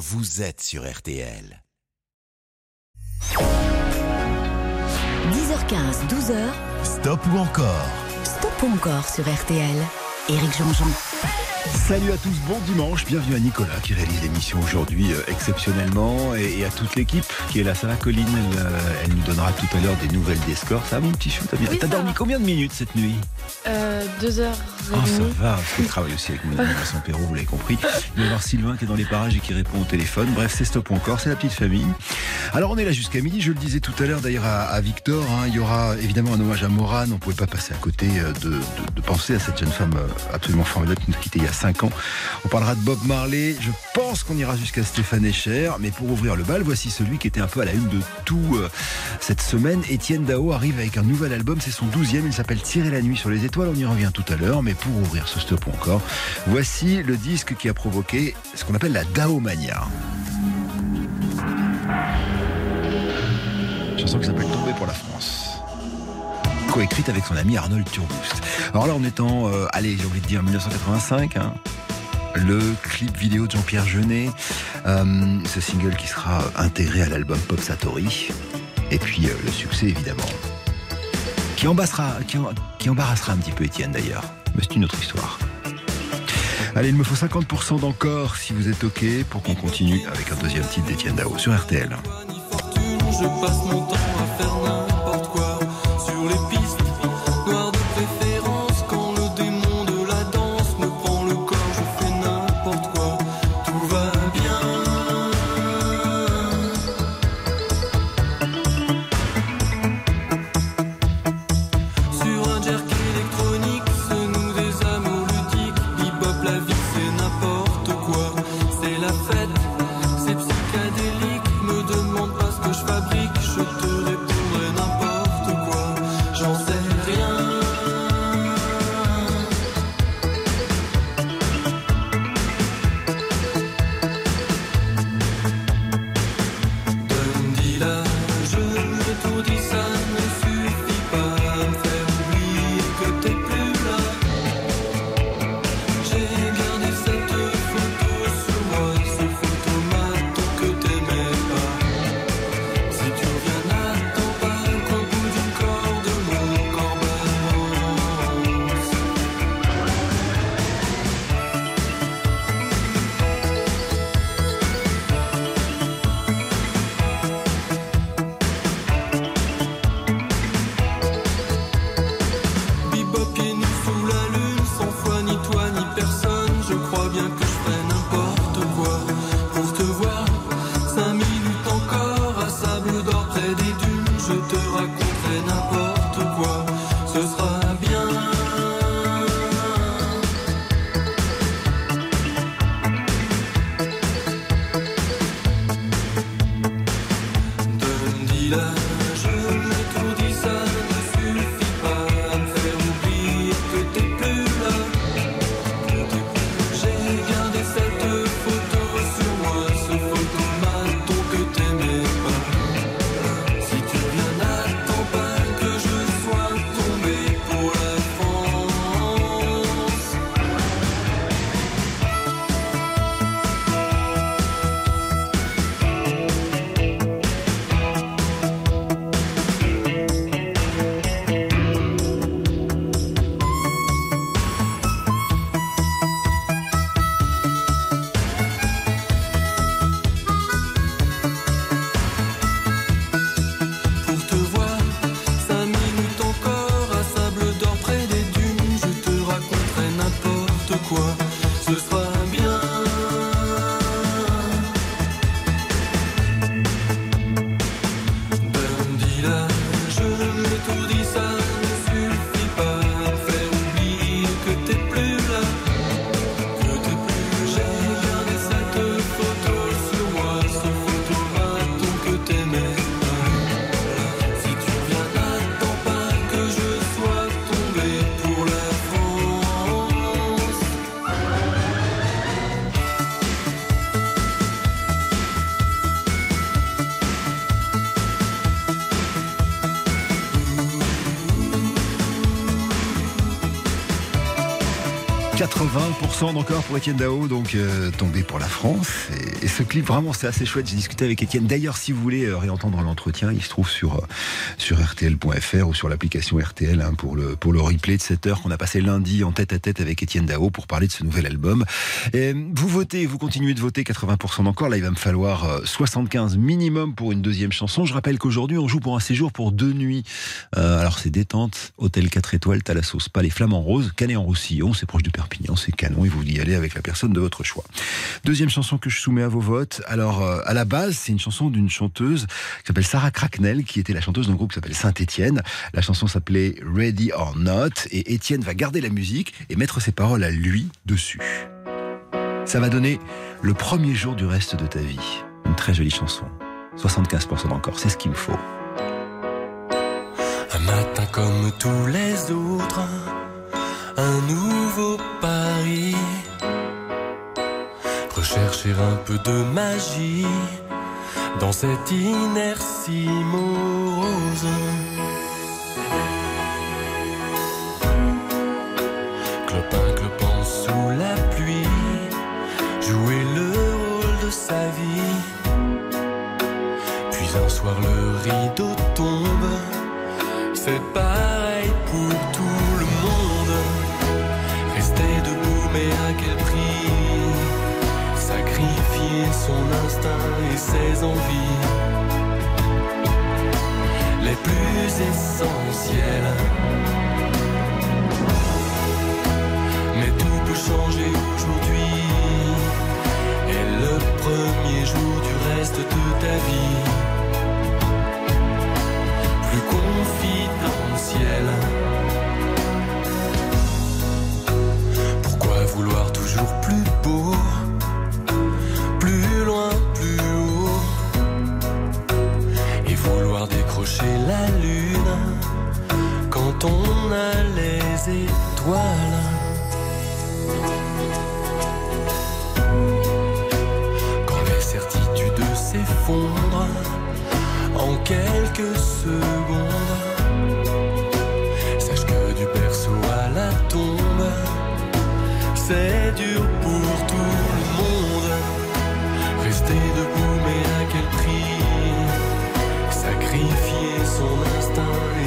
vous êtes sur RTL. 10h15, 12h. Stop ou encore? Stop ou encore sur RTL. Éric Jean-Jean. Salut à tous, bon dimanche, bienvenue à Nicolas qui réalise l'émission aujourd'hui euh, exceptionnellement et, à toute l'équipe qui est là. Ça va Colline, elle, euh, elle nous donnera tout à l'heure des nouvelles des scores. Ça va mon petit chou, t'as bien Oui, T'as ça dormi va. combien de minutes cette nuit Euh, deux heures Ah ça demie. va, parce que je travaille aussi avec mon ami Vincent Perrault, vous l'avez compris. Il va y avoir Sylvain qui est dans les parages et qui répond au téléphone. Bref, c'est stop ou encore, c'est la petite famille. Alors on est là jusqu'à midi, je le disais tout à l'heure d'ailleurs à, à Victor, hein, il y aura évidemment un hommage à Morane, on ne pouvait pas passer à côté euh, de, de- de penser à cette jeune femme euh, absolument formidable qui nous a quittés il y a 5 ans. On parlera de Bob Marley, je pense qu'on ira jusqu'à Stéphane Echer, mais pour ouvrir le bal, voici celui qui était un peu à la une de tout euh, cette semaine. Étienne Dao arrive avec un nouvel album, c'est son 12e, il s'appelle Tirer la nuit sur les étoiles, on y revient tout à l'heure, mais pour ouvrir ce stop encore, voici le disque qui a provoqué ce qu'on appelle la Daomania. Chanson qui s'appelle Tomber pour la France. Coécrite avec son ami Arnold Turboust. Alors là, on est en, euh, allez, j'ai envie de dire 1985. hein. Le clip vidéo de Jean-Pierre Jeunet, euh, ce single qui sera intégré à l'album Pop Satori. Et puis euh, le succès évidemment. Qui, qui embarrassera un petit peu Étienne d'ailleurs. Mais c'est une autre histoire. Allez, il me faut 50% d'encore si vous êtes OK pour qu'on continue avec un deuxième titre d'Étienne Dao sur RTL. Je passe mon temps à faire 80% d'encore pour Étienne Dao, donc euh, tombé pour la France. Et, ce clip, vraiment, c'est assez chouette. J'ai discuté avec Étienne. D'ailleurs, si vous voulez euh, réentendre l'entretien, il se trouve sur, euh, sur RTL.fr ou sur l'application RTL hein, pour, le, pour le replay de cette heure qu'on a passé lundi en tête à tête avec Étienne Dao pour parler de ce nouvel album. Et vous votez, vous continuez de voter 80% d'encore. Là, il va me falloir euh, 75 minimum pour une deuxième chanson. Je rappelle qu'aujourd'hui, on joue pour un séjour pour deux nuits. Euh, alors, c'est détente, hôtel 4 étoiles, t'as la sauce, pas les flamants roses, Canet en Roussillon, c'est proche de Perpignan, c'est canon et vous y allez avec la personne de votre choix. Deuxième chanson que je soumets à vos votes. Alors, euh, à la base, c'est une chanson d'une chanteuse qui s'appelle Sarah Cracknell, qui était la chanteuse d'un groupe qui s'appelle Saint-Étienne. La chanson s'appelait Ready or Not et Étienne va garder la musique et mettre ses paroles à lui dessus. Ça va donner le premier jour du reste de ta vie. Une très jolie chanson. 75% d'encore, c'est ce qu'il me faut. Un matin comme tous les autres, un nouveau Rechercher un peu de magie dans cette inertie morose. Clopin, clopin sous la pluie, jouer le rôle de sa vie. Puis un soir le rideau tombe, c'est pareil et ses envies les plus essentielles. Mais tout peut changer aujourd'hui. Et le premier jour du reste de ta vie, plus confidentiel. Pourquoi vouloir décrocher la lune quand on a les étoiles? Quand les certitudes s'effondrent en quelques secondes, sache que du berceau à la tombe, c'est dur pour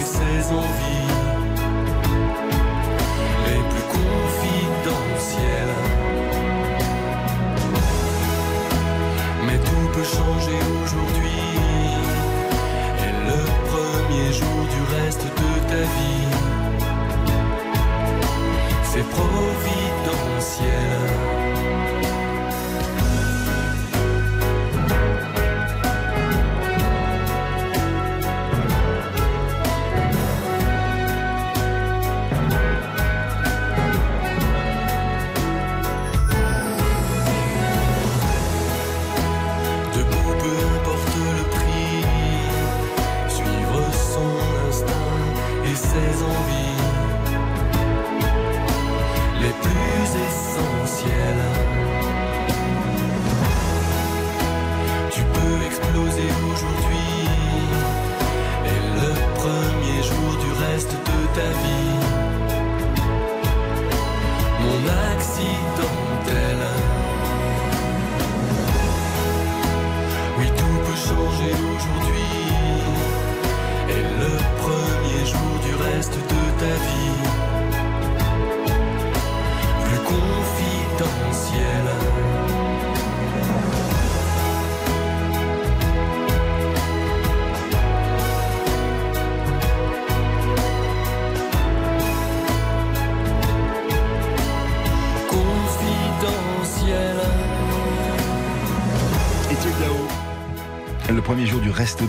ses envies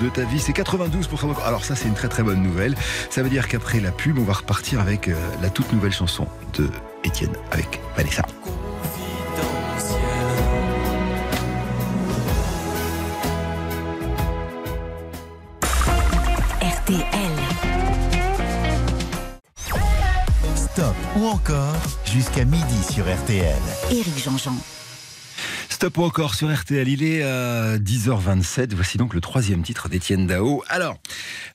de ta vie, c'est 92% d'encore. Alors ça, c'est une très très bonne nouvelle. Ça veut dire qu'après la pub, on va repartir avec euh, la toute nouvelle chanson de Étienne avec Vanessa. RTL. Stop ou encore jusqu'à midi sur RTL. Éric Jean-Jean. Stop encore sur RTL, il est à 10h27. Voici donc le troisième titre d'Étienne Dao. Alors,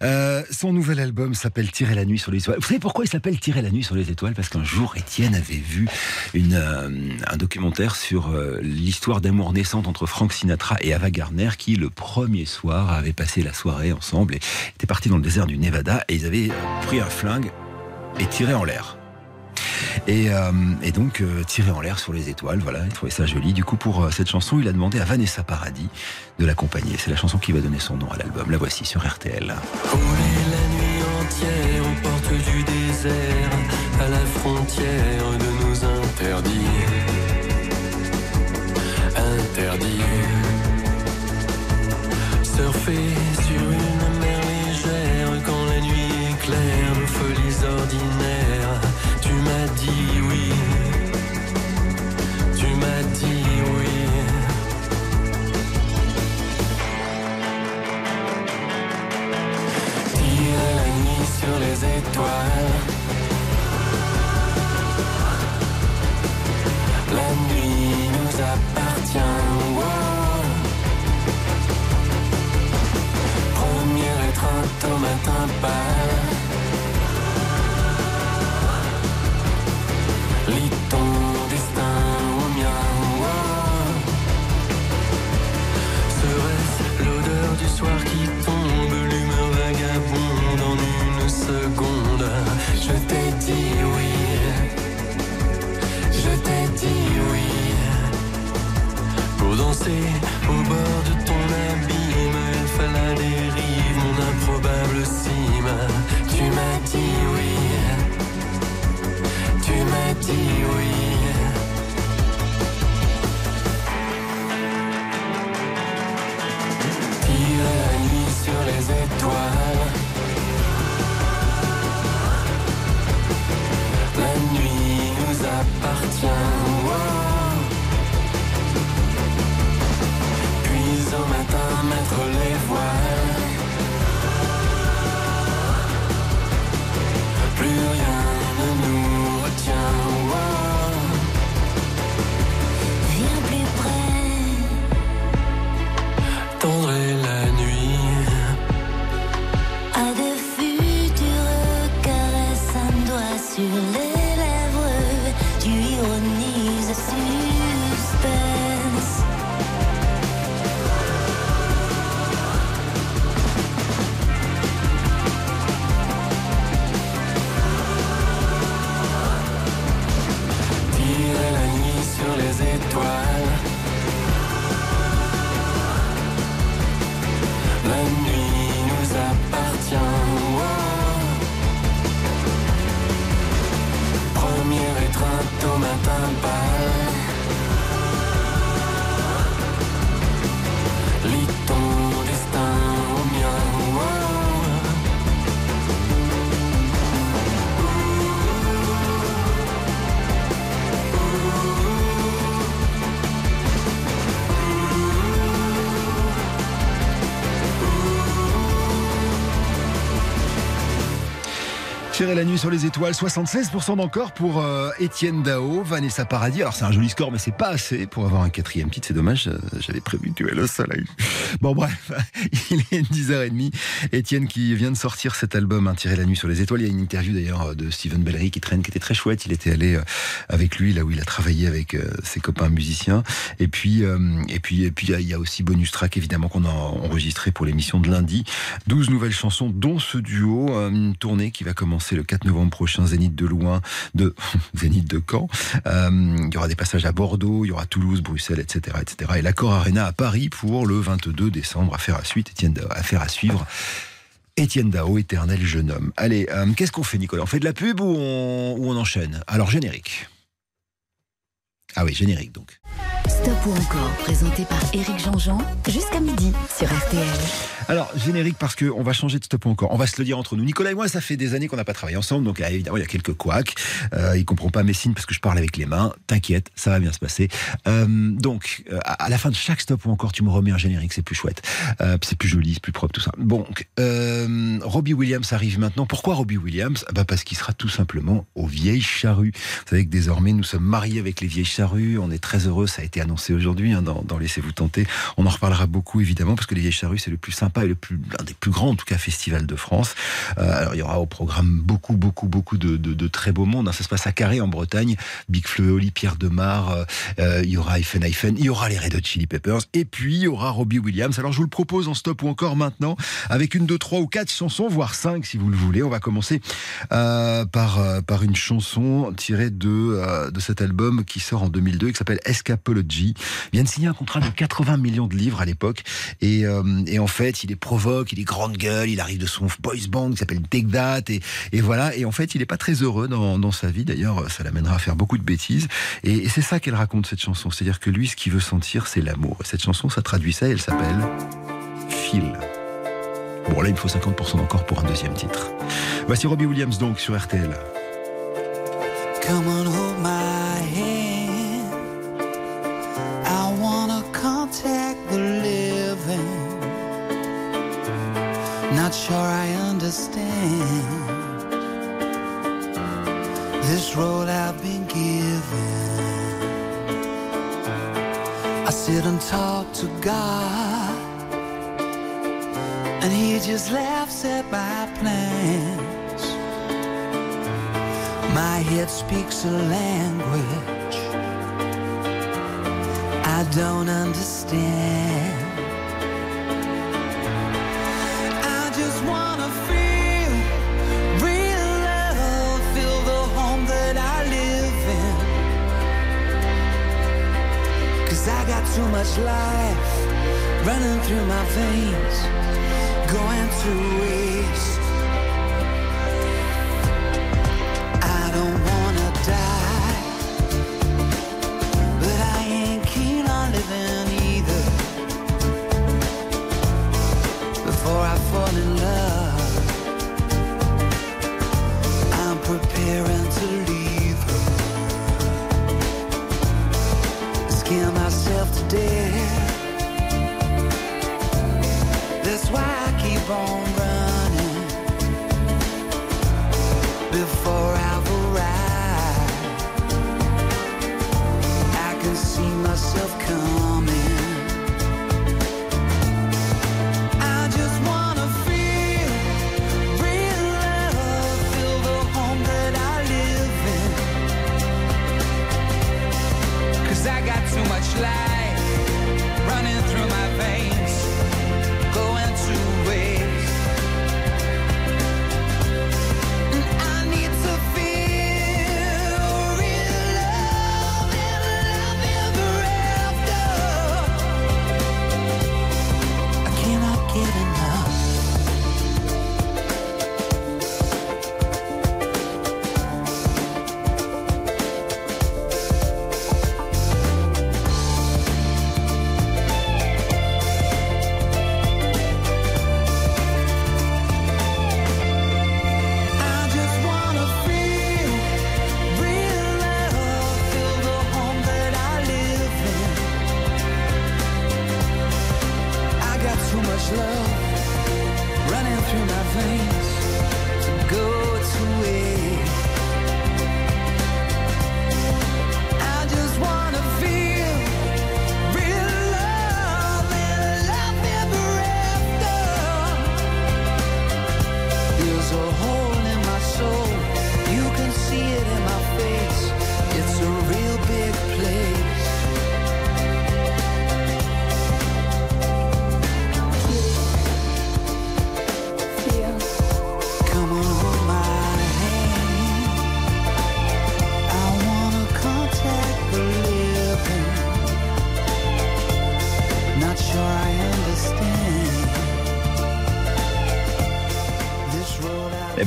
euh, son nouvel album s'appelle Tirer la nuit sur les étoiles. Vous savez pourquoi il s'appelle Tirer la nuit sur les étoiles? Parce qu'un jour, Étienne avait vu euh, un documentaire sur euh, l'histoire d'amour naissante entre Frank Sinatra et Ava Gardner, qui le premier soir avait passé la soirée ensemble et étaient partis dans le désert du Nevada et ils avaient pris un flingue et tiré en l'air. Et, euh, et donc euh, tiré en l'air sur les étoiles, voilà, il trouvait ça joli. Du coup, pour euh, cette chanson, il a demandé à Vanessa Paradis de l'accompagner. C'est la chanson qui va donner son nom à l'album. La voici sur RTL. À la frontière de. Surfer les sur les étoiles, 76% d'encore pour euh, Étienne Dao, Vanessa Paradis. Alors c'est un joli score, mais c'est pas assez pour avoir un quatrième titre. C'est dommage, euh, j'avais prévu es le soleil. Bon bref, il est 10h30. Étienne qui vient de sortir cet album, hein, Tirer la nuit sur les étoiles. Il y a une interview d'ailleurs de Steven Bellery qui traîne, qui était très chouette. Il était allé euh, avec lui là où il a travaillé avec euh, ses copains musiciens. Et puis, euh, et puis, et puis il y y a aussi bonus track évidemment qu'on a enregistré pour l'émission de lundi. 12 nouvelles chansons, dont ce duo, euh, une tournée qui va commencer le 4 novembre prochain, Zénith de Loin, de de Caen. Euh, il y aura des passages à Bordeaux, il y aura Toulouse, Bruxelles, etc., etc. Et l'Accord Arena à Paris pour le 22 décembre. Affaire à suite, à suivre. Étienne Dao, éternel jeune homme. Allez, euh, qu'est-ce qu'on fait, Nicolas? On fait de la pub ou on, ou on enchaîne? Alors, générique. Ah oui, générique donc. Stop ou encore, présenté par Éric Jean-Jean, jusqu'à midi sur RTL. Alors, générique parce qu'on va changer de stop ou encore. On va se le dire entre nous. Nicolas et moi, ça fait des années qu'on n'a pas travaillé ensemble, donc là, évidemment, il y a quelques couacs. Euh, il comprend pas mes signes parce que je parle avec les mains. T'inquiète, ça va bien se passer. Euh, donc, euh, à la fin de chaque stop ou encore, tu me remets un générique, c'est plus chouette. C'est plus joli, c'est plus propre, tout ça. Bon, Robbie Williams arrive maintenant. Pourquoi Robbie Williams? Bah Parce qu'il sera tout simplement aux Vieilles Charrues. Vous savez que désormais, nous sommes mariés avec les Vieilles Charrues. On est très heureux, ça a été annoncé aujourd'hui hein, dans, Laissez-vous tenter. On en reparlera beaucoup évidemment parce que les vieilles charrues c'est le plus sympa et le plus l'un des plus grands en tout cas festivals de France. Euh, alors il y aura au programme beaucoup beaucoup beaucoup de, de, très beaux mondes. hein. Ça se passe à Carré en Bretagne. Big Oli, Pierre Demar. euh, euh, il y aura Eiffen Eiffen. Il y aura les Red Hot Chili Peppers et puis il y aura Robbie Williams. Alors je vous le propose en stop ou encore maintenant avec une, deux, trois ou quatre chansons, voire cinq si vous le voulez. On va commencer euh, par, par une chanson tirée de, de cet album qui sort en 2002 et qui s'appelle Escapology. Vient de signer un contrat de 80 millions de livres à l'époque. Et, euh, et en fait il est provoque, il est grande gueule, il arrive de son boys band qui s'appelle Take That et, et voilà. Et en fait il est pas très heureux dans, sa vie. D'ailleurs ça l'amènera à faire beaucoup de bêtises. Et, c'est ça qu'elle raconte cette chanson. C'est-à-dire que lui ce qu'il veut sentir c'est l'amour. Cette chanson ça traduit ça et elle s'appelle Feel. Bon, là, il me faut 50% encore pour un deuxième titre. Voici Robbie Williams, donc, sur RTL. Come on, my sure I understand this road I've been given. I sit and talk to God, and He just laughs at my plans. My head speaks a language I don't understand. Too much life running through my veins, going to waste.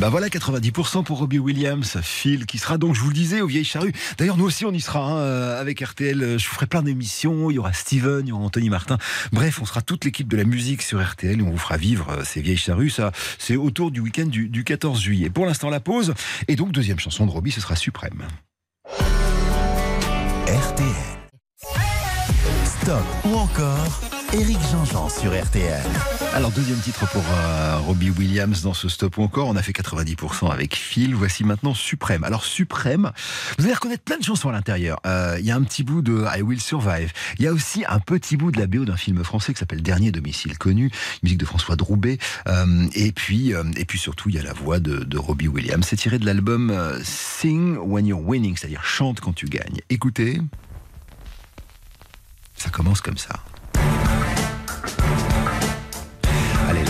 Ben voilà 90% pour Robbie Williams, Phil, qui sera donc, je vous le disais, aux Vieilles Charrues. D'ailleurs, nous aussi, on y sera hein, euh, avec RTL. Je vous ferai plein d'émissions. Il y aura Steven, il y aura Anthony Martin. Bref, on sera toute l'équipe de la musique sur RTL et on vous fera vivre euh, ces Vieilles Charrues. Ça, c'est autour du week-end du, du 14 juillet. Pour l'instant, la pause. Et donc, deuxième chanson de Robbie, ce sera Suprême. RTL. Stop ou encore Éric Jean-Jean sur RTL. Alors, deuxième titre pour euh, Robbie Williams dans ce stop ou encore. On a fait 90% avec Phil. Voici maintenant Suprême. Alors, Suprême, vous allez reconnaître plein de chansons à l'intérieur. Euh, Il y a un petit bout de I Will Survive. Il y a aussi un petit bout de la BO d'un film français qui s'appelle Dernier domicile connu, musique de François Droubet. Euh, et puis, et puis surtout, il y a la voix de, Robbie Williams. C'est tiré de l'album Sing When You're Winning, c'est-à-dire chante quand tu gagnes. Écoutez, ça commence comme ça.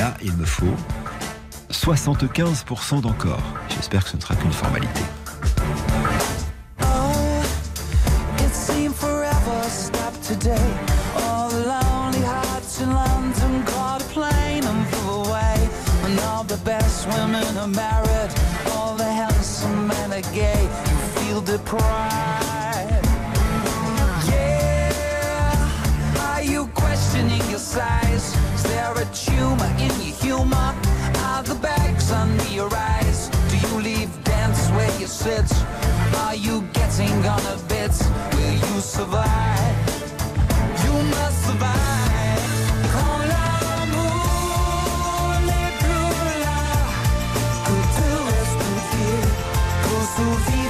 Là, il me faut 75% d'encore. J'espère que ce ne sera qu'une formalité. It questioning your size? Is there a tumor in your humor? Are the bags under your eyes? Do you leave dance where you sit? Are you getting on a bit? Will you survive? You must survive. Survivre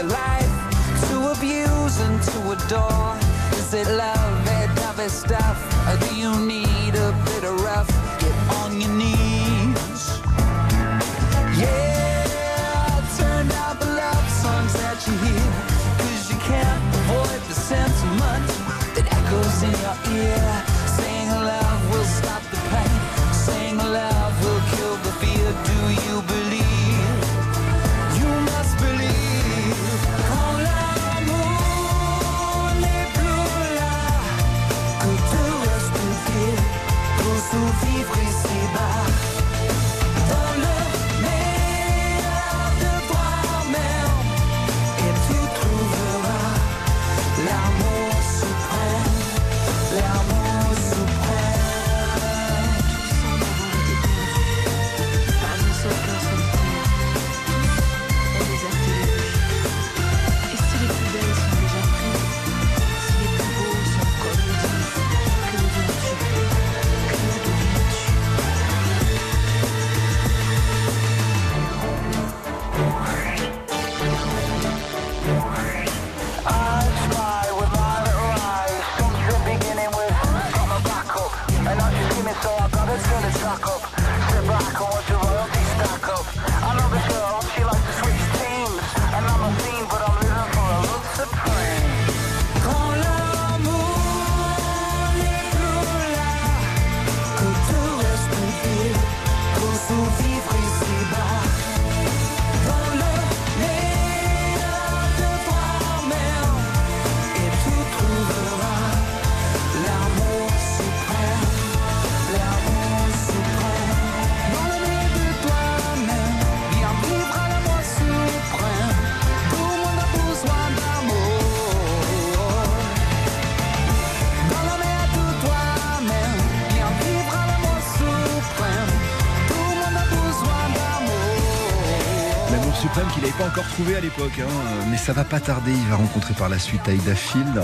your life to abuse and to adore. Is it love, that heavy stuff, or do you need a bit of rough? Get on your knees. À l'époque, hein. mais ça va pas tarder. Il va rencontrer par la suite Aïda Field euh,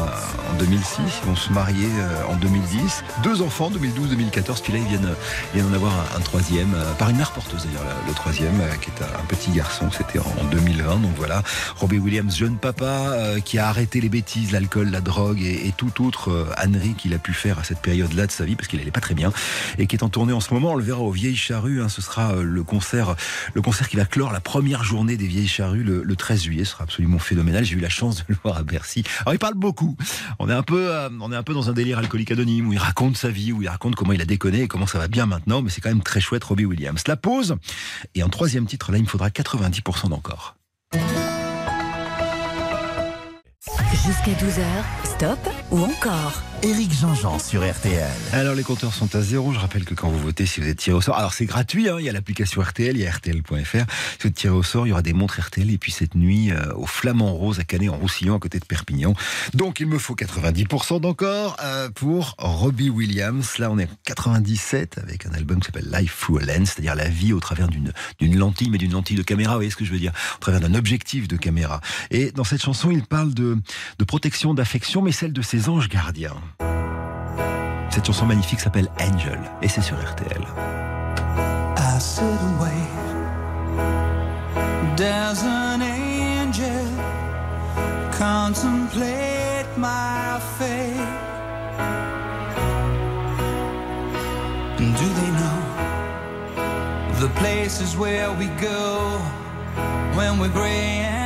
en 2006. Ils vont se marier euh, en 2010. Deux enfants, 2012-2014. Puis là, ils viennent, ils viennent en avoir un, troisième, euh, par une mère porteuse d'ailleurs, le, troisième, euh, qui est un, petit garçon. C'était en, en 2020. Donc voilà, Robbie Williams, jeune papa, euh, qui a arrêté les bêtises, l'alcool, la drogue et, et toute autre euh, ânerie qu'il a pu faire à cette période-là de sa vie, parce qu'il allait pas très bien, et qui est en tournée en ce moment. On le verra aux Vieilles Charrues. hein. ce sera euh, le concert, le concert qui va clore la première journée des Vieilles Charrues le, le 13 juillet. Sera absolument phénoménal. J'ai eu la chance de le voir à Bercy. Alors il parle beaucoup. On est un peu, euh, on est un peu dans un délire alcoolique anonyme où il raconte sa vie, où il raconte comment il a déconné et comment ça va bien maintenant. Mais c'est quand même très chouette, Robbie Williams. La pause. Et en troisième titre, là, il me faudra 90% d'encore. Jusqu'à 12h, stop ou encore Éric Jean-Jean sur RTL. Alors les compteurs sont à zéro. Je rappelle que quand vous votez, si vous êtes tiré au sort, alors c'est gratuit. hein, il y a l'application RTL, il y a RTL.fr. Si vous êtes tiré au sort, il y aura des montres RTL. Et puis cette nuit, euh, au Flamand Rose à Canet en Roussillon, à côté de Perpignan. Donc il me faut 90% d'encore euh, pour Robbie Williams. Là, on est à 97 avec un album qui s'appelle Life Through a c'est-à-dire la vie au travers d'une d'une lentille, mais d'une lentille de caméra. Vous voyez ce que je veux dire? Au travers d'un objectif de caméra. Et dans cette chanson, il parle de, de protection, d'affection, mais celle de ses anges gardiens. Cette chanson magnifique s'appelle Angel et c'est sur RTL. I sit and wait. There's an angel contemplate my fate. And do they know the places where we go when we're gray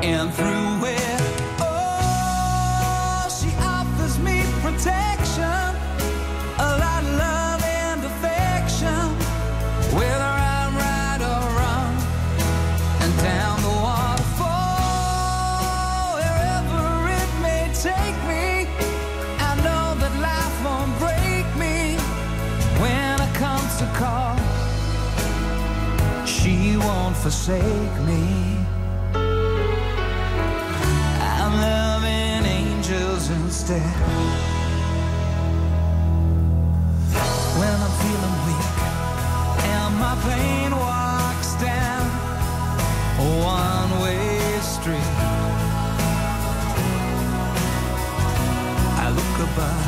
And through it, oh, she offers me protection, a lot of love and affection, whether I'm right or wrong, and down the waterfall, wherever it may take me. I know that life won't break me when I come to call. She won't forsake me. Instead. When I'm feeling weak and my pain walks down a one way street, I look above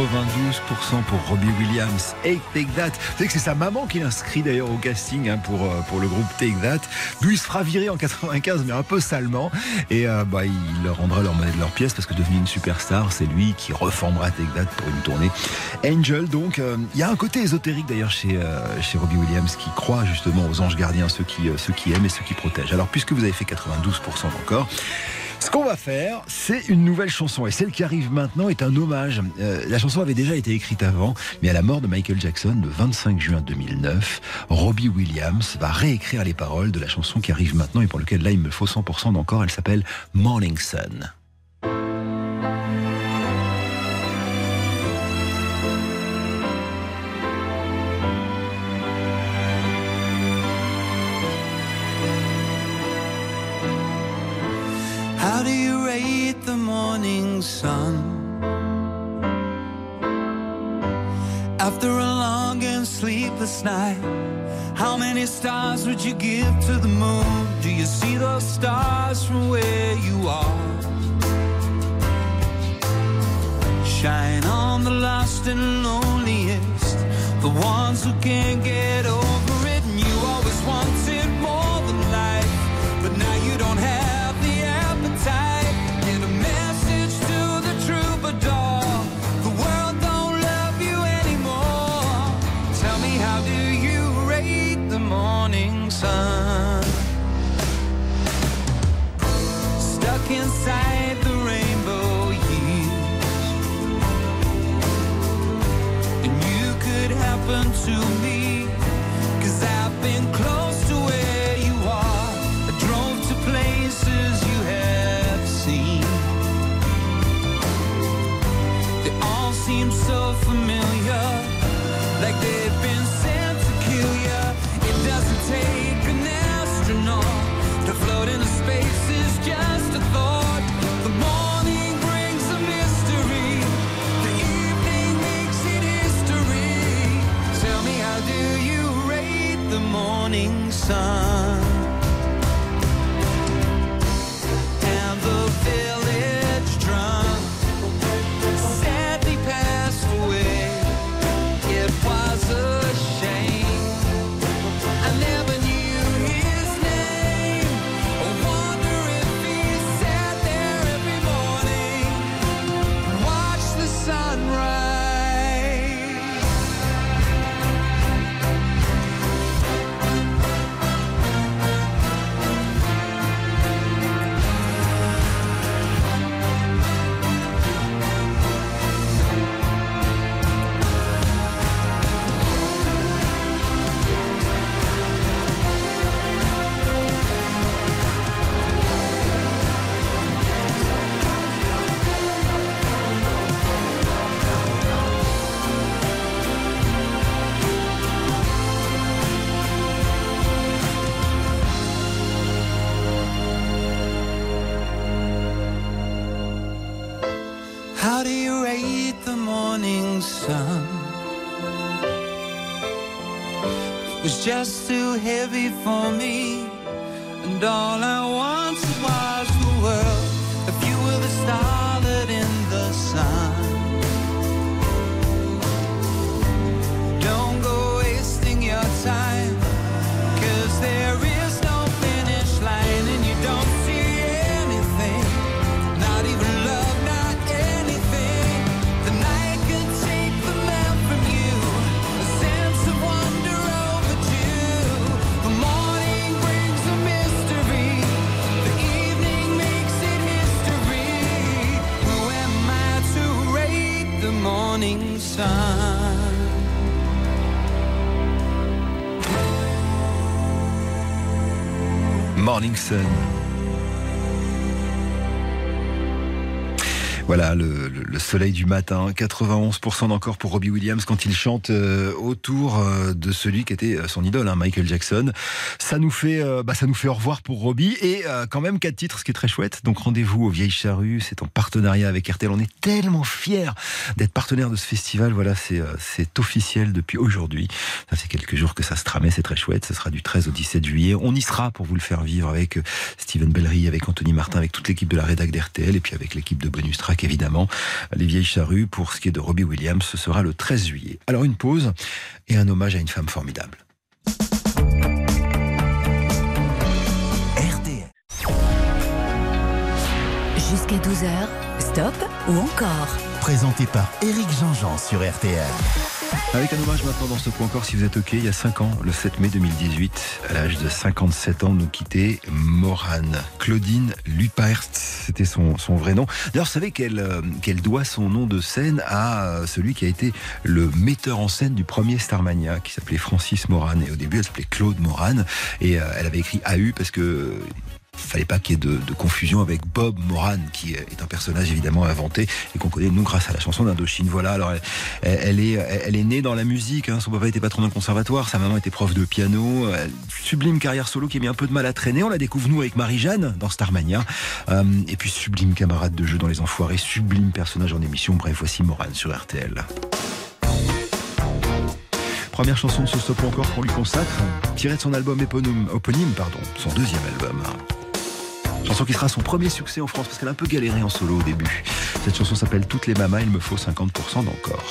92% pour Robbie Williams. Hey, Take That. Vous savez que c'est sa maman qui l'inscrit d'ailleurs au casting hein, pour, euh, pour le groupe Take That. D'où il se fera virer en 95, mais un peu salement. Et euh, bah, il leur rendra leur monnaie de leur pièce parce que devenu une superstar, c'est lui qui reformera Take That pour une tournée. Angel, donc, euh, il y a un côté ésotérique d'ailleurs chez, chez Robbie Williams qui croit justement aux anges gardiens, ceux qui, ceux qui aiment et ceux qui protègent. Alors, puisque vous avez fait 92% encore, ce qu'on va faire, c'est une nouvelle chanson. Et celle qui arrive maintenant est un hommage. Euh, la chanson avait déjà été écrite avant, mais à la mort de Michael Jackson, le 25 juin 2009, Robbie Williams va réécrire les paroles de la chanson qui arrive maintenant et pour laquelle là il me faut 100% d'encore. Elle s'appelle Morning Sun. You the morning sun? After a long and sleepless night, how many stars would you give to the moon? Do you see those stars from where you are? Shine on the lost and loneliest, the ones who can't get over it. And you always wanted more to for me, soleil du matin, 91% d'encore pour Robbie Williams quand il chante euh, autour euh, de celui qui était euh, son idole, hein, Michael Jackson. Ça nous fait, bah, ça nous fait au revoir pour Robbie et quand même quatre titres, ce qui est très chouette. Donc rendez-vous aux Vieilles Charrues, c'est en partenariat avec RTL. On est tellement fiers d'être partenaire de ce festival. Voilà, c'est officiel depuis aujourd'hui. Ça fait quelques jours que ça se tramait, c'est très chouette. Ce sera du 13 au 17 juillet. On y sera pour vous le faire vivre avec Steven Bellery, avec Anthony Martin, avec toute l'équipe de la rédac d'RTL et puis avec l'équipe de Bonus Track évidemment. Les Vieilles Charrues, pour ce qui est de Robbie Williams, ce sera le 13 juillet. Alors une pause et un hommage à une femme formidable. RTL. Jusqu'à 12h, stop ou encore Présenté par Éric Jean-Jean sur RTL. Avec un hommage maintenant dans ce point encore, si vous êtes OK, il y a 5 ans, le 7 mai 2018, à l'âge de 57 ans, nous quittait Morane. Claudine Luperst, c'était son, vrai nom. D'ailleurs, vous savez qu'elle euh, qu'elle doit son nom de scène à euh, celui qui a été le metteur en scène du premier Starmania, qui s'appelait Francis Morane. Et au début, elle s'appelait Claude Morane. Et euh, elle avait écrit AU parce que fallait pas qu'il y ait de, confusion avec Bob Moran, qui est un personnage évidemment inventé et qu'on connaît nous grâce à la chanson d'Indochine. Voilà, alors elle, est, elle est née dans la musique. hein. Son papa était patron d'un conservatoire, sa maman était prof de piano. Sublime carrière solo qui a mis un peu de mal à traîner. On la découvre nous avec Marie-Jeanne dans Starmania. Euh, et puis sublime camarade de jeu dans Les Enfoirés, sublime personnage en émission. Bref, voici Moran sur RTL. Première chanson de ce stop encore qu'on lui consacre, tirée de son album éponyme, pardon, son deuxième album. Chanson qui sera son premier succès en France parce qu'elle a un peu galéré en solo au début. Cette chanson s'appelle Toutes les mamas, il me faut 50% d'encore.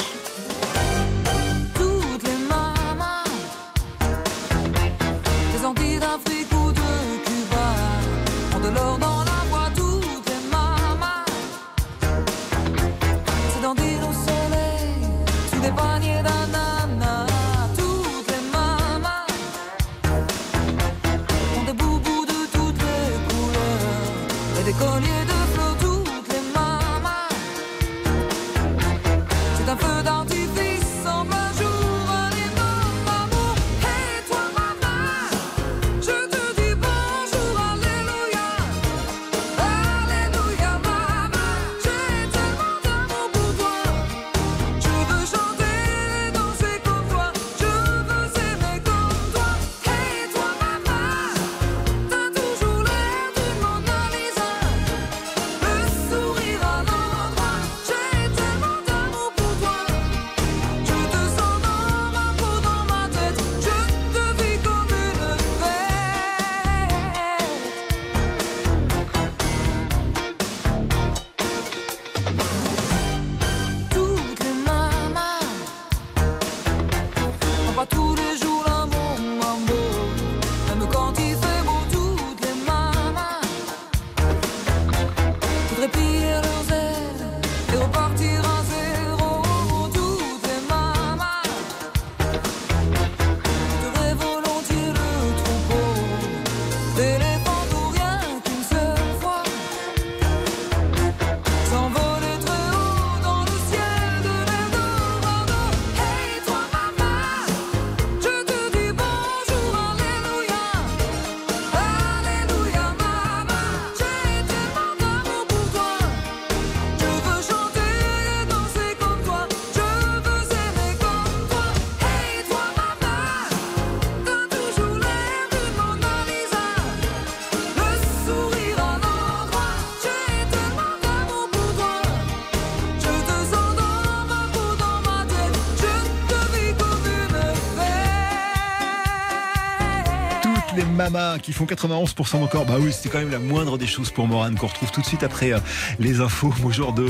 Qui font 91% d'encore. Bah oui, c'était quand même la moindre des choses pour Morane qu'on retrouve tout de suite après euh, les infos au jour de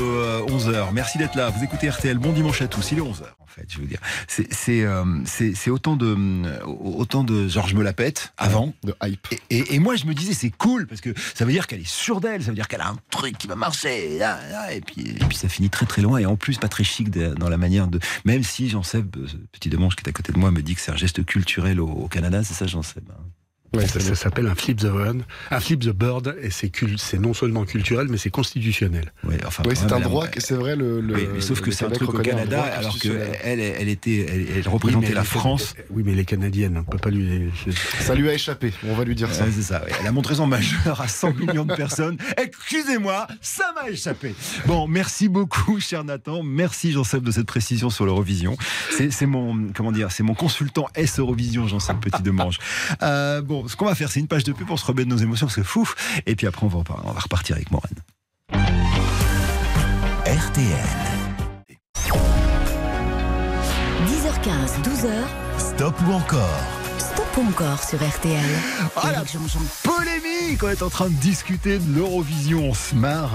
11h. Merci d'être là. Vous écoutez RTL. Bon dimanche à tous. Il est 11h en fait, je veux dire. C'est c'est euh, c'est c'est autant de euh, autant de genre je me la pète avant de hype. Et, et- et moi je me disais c'est cool parce que ça veut dire qu'elle est sûre d'elle, ça veut dire qu'elle a un truc qui va marcher. là, là, et puis et puis ça finit très très loin et en plus pas très chic de- dans la manière de même si Jean Seb euh, petit demanche qui est à côté de moi me dit que c'est un geste culturel au, au Canada, c'est ça Jean Seb. hein? Ouais, ça ça s'appelle un flip the bird, un flip the bird, et c'est non seulement culturel, mais c'est constitutionnel. Ouais, enfin, Oui, c'est un droit, c'est vrai, le. le- Oui, mais sauf le que c'est un truc au Canada, alors qu'elle, elle était, elle, elle Oui, représentait mais la France. Oui, mais elle est canadienne, on peut pas lui. Ça lui a échappé, on va lui dire ça. Ouais, c'est ça, ouais. Elle a montré son majeur à 100 millions de personnes. Excusez-moi, ça m'a échappé. Bon, merci beaucoup, cher Nathan. Merci, Jean-Seb, de cette précision sur l'Eurovision. C'est, mon, comment dire, c'est mon consultant S Eurovision, Jean-Seb Petit de Manche. Euh, bon, ce qu'on va faire, c'est une page de pub pour se remettre de nos émotions, parce que fou. Et puis après, on va, repartir- on va repartir avec Morane. RTL. 10h15, 12h, Stop ou encore? Encore sur RTL. Ah, la Éric Jean-Jean. polémique On est en train de discuter de l'Eurovision, on se marre.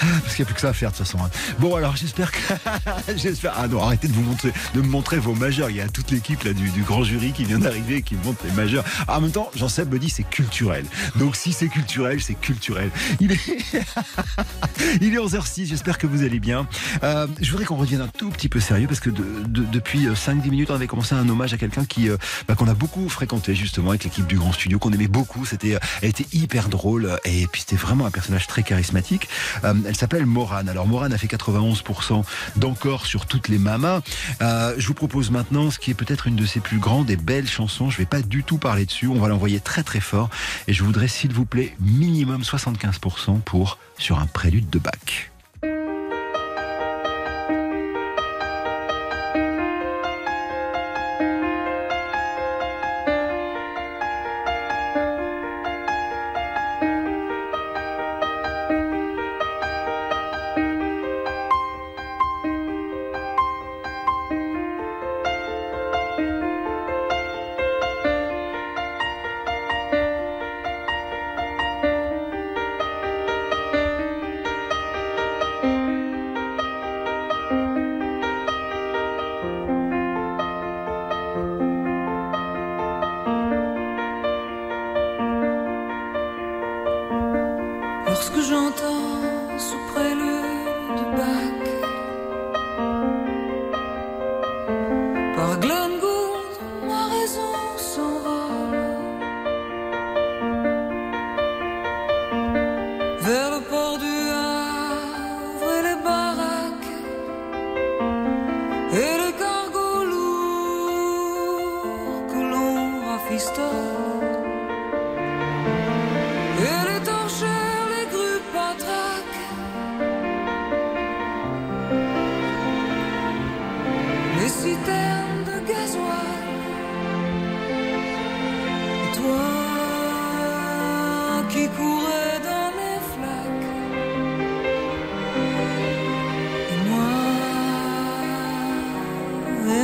Ah, Parce qu'il n'y a plus que ça à faire de toute façon. hein. Bon alors j'espère que... j'espère... Ah non, arrêtez de, vous montrer, de me montrer vos majeurs. Il y a toute l'équipe là du, du grand jury qui vient d'arriver et qui me montre les majeurs. Ah, en même temps, Jean-Seb me dit c'est culturel. Donc si c'est culturel, c'est culturel. Il est, Il est 11h06, j'espère que vous allez bien. Euh, je voudrais qu'on revienne un tout petit peu sérieux parce que de- de- depuis 5-10 minutes, on avait commencé un hommage à quelqu'un qui, euh, bah, qu'on a beaucoup fréquenté fréquenté justement avec l'équipe du Grand Studio, qu'on aimait beaucoup. C'était, euh, elle était hyper drôle euh, et puis c'était vraiment un personnage très charismatique. Euh, elle s'appelle Morane. Alors Morane a fait 91% d'encore sur toutes les mamas. Je vous propose maintenant ce qui est peut-être une de ses plus grandes et belles chansons. Je vais pas du tout parler dessus. On va l'envoyer très très fort et je voudrais s'il vous plaît minimum 75% pour sur un prélude de Bach.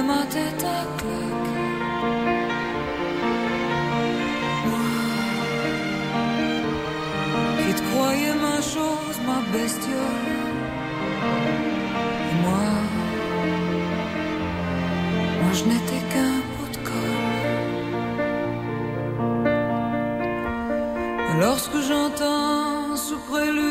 ma tête à cloque Moi qui te croyais ma chose ma bestiole? Et moi moi je n'étais qu'un bout de corps. Lorsque j'entends souffrir le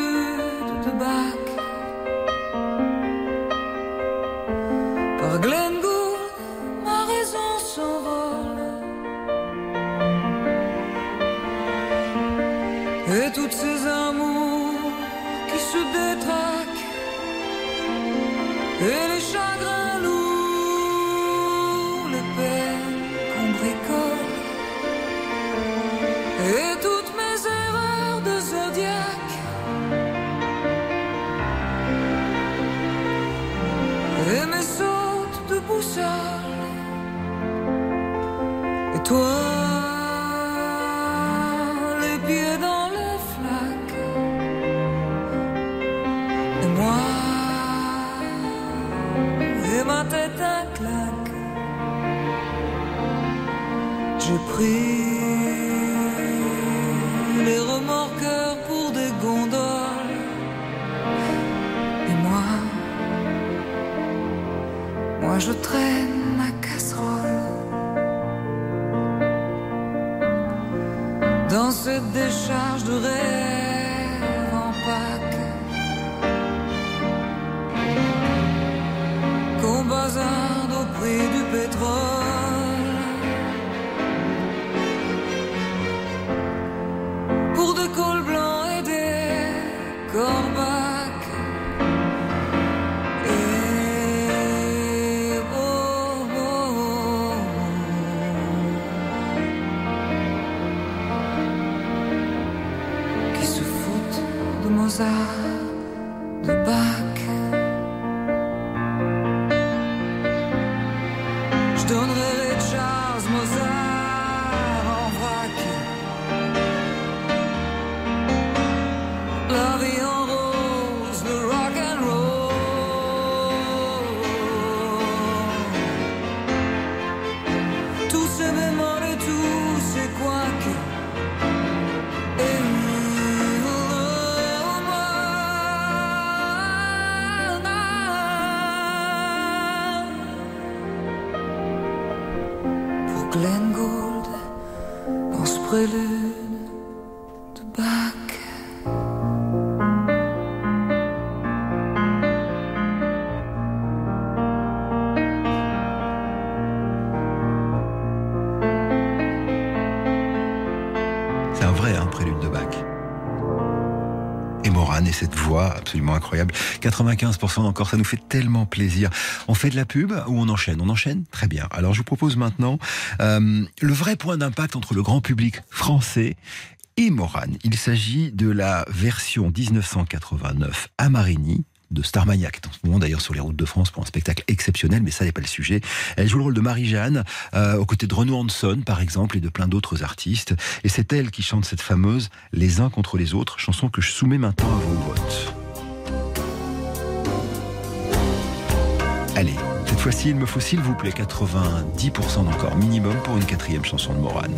to be more absolument incroyable. 95% encore, ça nous fait tellement plaisir. On fait de la pub ou on enchaîne? On enchaîne? Très bien. Alors je vous propose maintenant euh, le vrai point d'impact entre le grand public français et Morane. Il s'agit de la version 1989 à Marigny de Starmania, qui est en ce moment d'ailleurs sur les routes de France pour un spectacle exceptionnel, mais ça n'est pas le sujet. Elle joue le rôle de Marie-Jeanne, euh, aux côtés de Renaud Hanson, par exemple, et de plein d'autres artistes. Et c'est elle qui chante cette fameuse Les uns contre les autres, chanson que je soumets maintenant à vos votes. Allez, cette fois-ci, il me faut s'il vous plaît 90% d'encore minimum pour une quatrième chanson de Morane.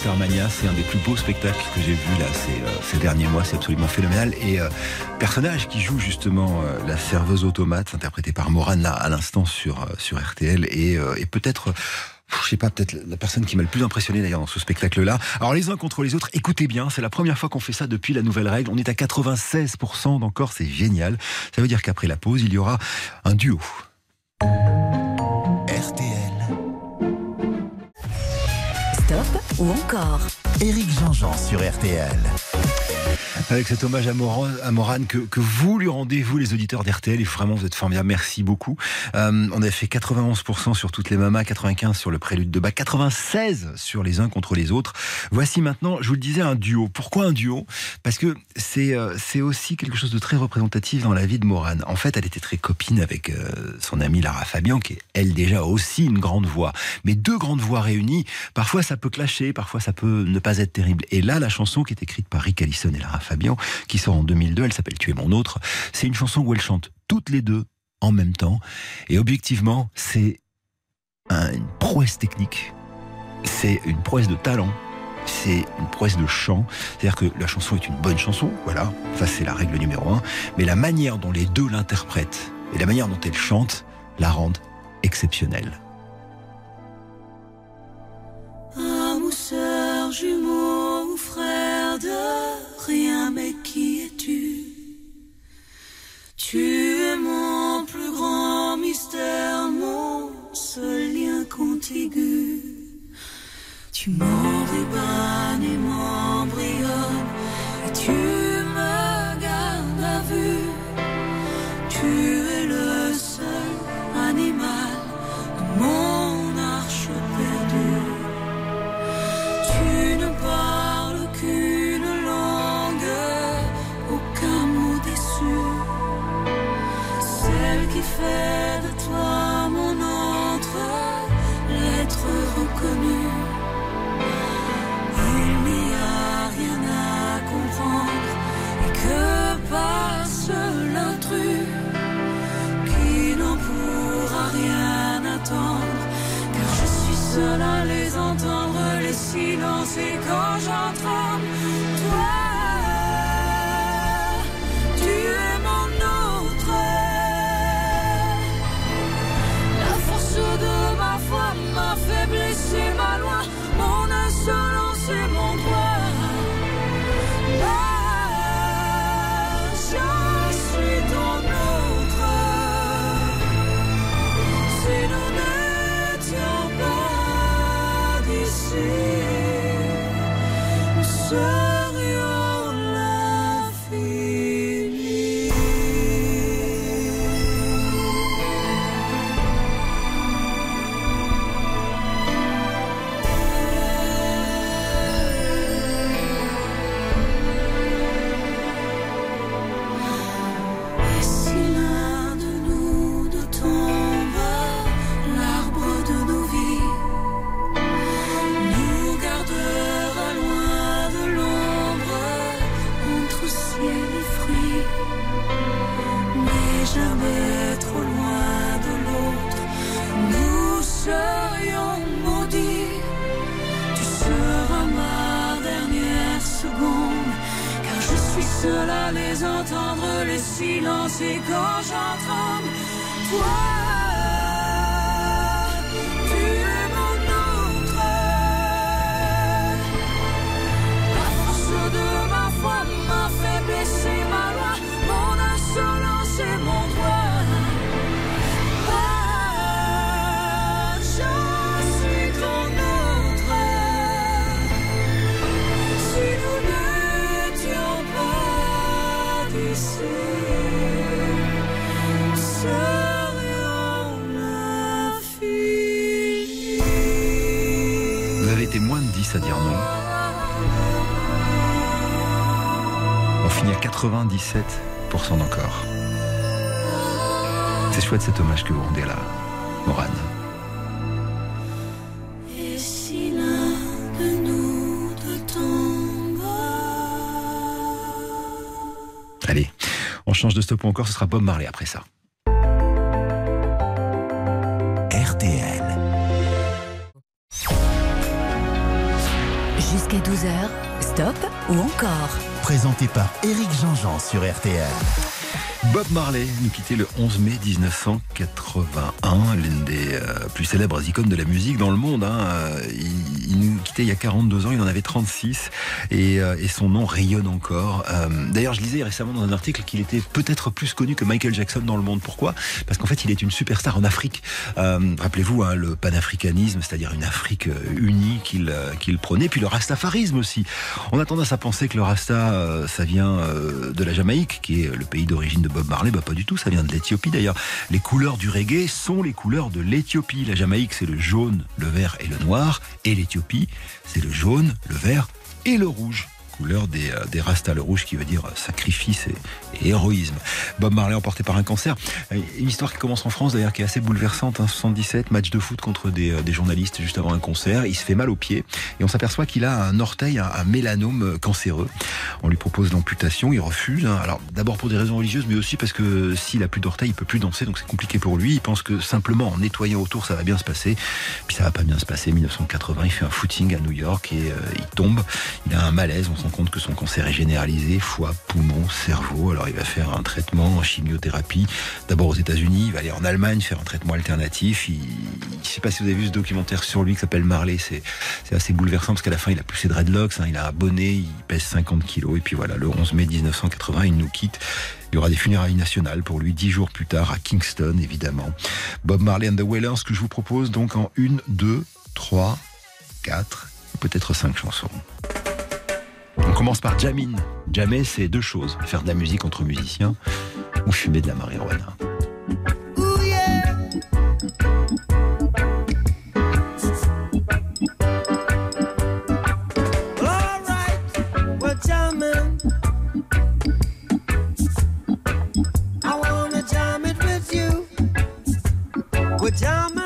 C'est un des plus beaux spectacles que j'ai vu là ces, euh, ces derniers mois, c'est absolument phénoménal. Et euh, personnage qui joue justement euh, la serveuse automate, interprétée par Morane là à l'instant sur, euh, sur RTL, et, et peut-être... Je sais pas, peut-être la personne qui m'a le plus impressionné d'ailleurs dans ce spectacle-là. Alors les uns contre les autres, écoutez bien, c'est la première fois qu'on fait ça depuis la nouvelle règle. On est à 96% d'encore, c'est génial. Ça veut dire qu'après la pause, il y aura un duo. Ou encore Éric Jean-Jean sur RTL. Avec cet hommage à Moran, à Morane que, que vous lui rendez, vous les auditeurs d'RTL, et vraiment vous êtes formidables, merci beaucoup. Euh, on avait fait 91% sur toutes les mamas, 95% sur le prélude de Bach, 96% sur les uns contre les autres. Voici maintenant, je vous le disais, un duo. Pourquoi un duo? Parce que c'est euh, c'est aussi quelque chose de très représentatif dans la vie de Morane. En fait, elle était très copine avec euh, son amie Lara Fabian, qui est elle déjà aussi une grande voix. Mais deux grandes voix réunies, parfois ça peut clasher, parfois ça peut ne pas être terrible. Et là, la chanson qui est écrite par Rick Allison et Lara Fabian, qui sort en 2002, elle s'appelle Tu es mon autre, c'est une chanson où elles chantent toutes les deux en même temps. Et objectivement, c'est un- une prouesse technique, c'est une prouesse de talent, c'est une prouesse de chant. C'est-à-dire que la chanson est une bonne chanson, voilà, ça c'est la règle numéro un, mais la manière dont les deux l'interprètent et la manière dont elles chantent la rendent exceptionnelle. Tu es mon plus grand mystère, mon seul lien contigu. Tu et m'embrionnes, entendre, les silences, et quand j'entends silences, et 97% d'encore. C'est chouette cet hommage que vous rendez là, Morane. Allez, on change de stop encore, ce sera Bob Marley après ça. Ou encore Présenté par Éric Jean-Jean sur RTL. Bob Marley nous quittait le 11 mai 1981, l'une des euh, plus célèbres icônes de la musique dans le monde. hein. Euh, Il, nous quittait il y a 42 ans, il en avait 36 et, euh, et son nom rayonne encore. D'ailleurs, je lisais récemment dans un article qu'il était peut-être plus connu que Michael Jackson dans le monde. Pourquoi? Parce qu'en fait, il est une superstar en Afrique. Rappelez-vous, hein, le panafricanisme, c'est-à-dire une Afrique unie qu'il qu'il prônait, puis le rastafarisme aussi. On a tendance à penser que le rasta, ça vient de la Jamaïque, qui est le pays d'origine de Bob Marley. Bah, pas du tout, ça vient de l'Éthiopie d'ailleurs. Les couleurs du reggae sont les couleurs de l'Éthiopie. La Jamaïque, c'est le jaune, le vert et le noir. Et l'Éthiopie, c'est le jaune, le vert et le rouge couleur des, euh, des Rastas, le qui veut dire euh, sacrifice et, héroïsme. Bob Marley emporté par un cancer. Euh, Une histoire qui commence en France d'ailleurs qui est assez bouleversante. Hein, 77, match de foot contre des, des journalistes juste avant un concert. Il se fait mal au pied et on s'aperçoit qu'il a un orteil, un, mélanome cancéreux. On lui propose l'amputation, il refuse. hein. Alors d'abord pour des raisons religieuses, mais aussi parce que s'il a plus d'orteil, il peut plus danser, donc c'est compliqué pour lui. Il pense que simplement en nettoyant autour, ça va bien se passer. Puis ça va pas bien se passer. 1980, il fait un footing à New York et il tombe. Il a un malaise. Rend compte que son cancer est généralisé, foie, poumon, cerveau. Alors il va faire un traitement en chimiothérapie. D'abord aux États-Unis, il va aller en Allemagne faire un traitement alternatif. Il, je sais pas si vous avez vu ce documentaire sur lui qui s'appelle Marley. C'est assez bouleversant parce qu'à la fin, il a plus ses dreadlocks. hein. il a un bonnet, il pèse 50 kilos. Et puis voilà, le 11 mai 1980, il nous quitte. Il y aura des funérailles nationales pour lui dix jours plus tard à Kingston, évidemment. Bob Marley and the Wailers, que je vous propose donc en une, deux, trois, quatre, peut-être cinq chansons. On commence par Jamin. Jammer, c'est deux choses. Faire de la musique entre musiciens ou fumer de la marijuana. Jamming.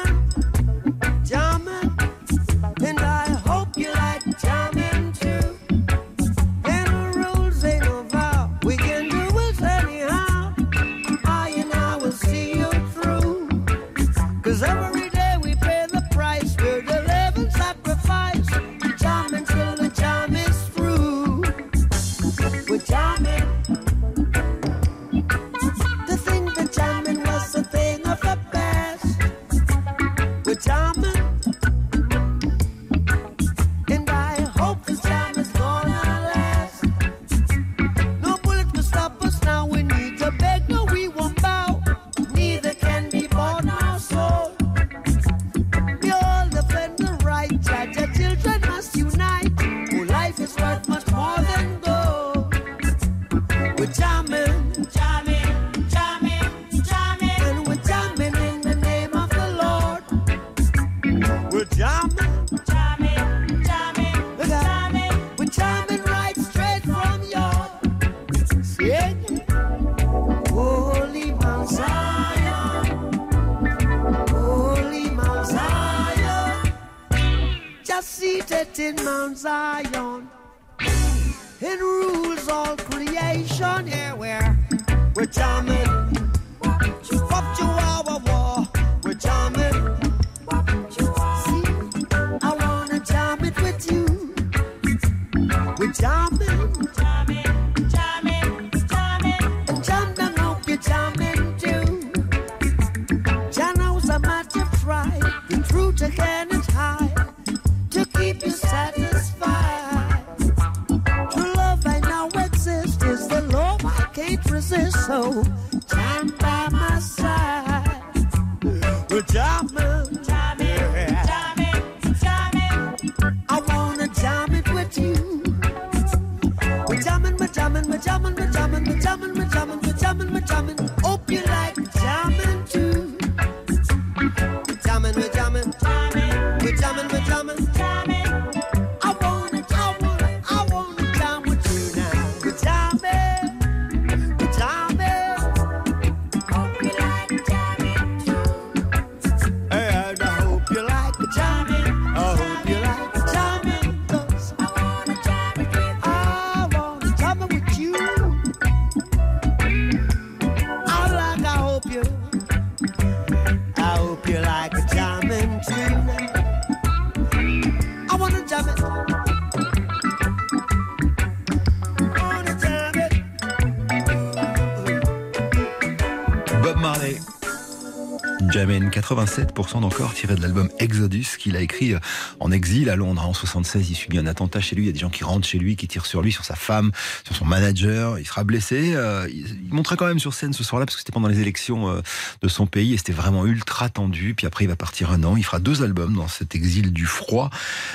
87% d'encore tiré de l'album Exodus qu'il a écrit euh, en exil à Londres. En 76, il subit un attentat chez lui. Il y a des gens qui rentrent chez lui, qui tirent sur lui, sur sa femme, sur son manager. Il sera blessé. Euh, Il montera quand même sur scène ce soir-là parce que c'était pendant les élections euh, de son pays et c'était vraiment ultra tendu. Puis après, il va partir un an. Il fera deux albums dans cet exil du froid,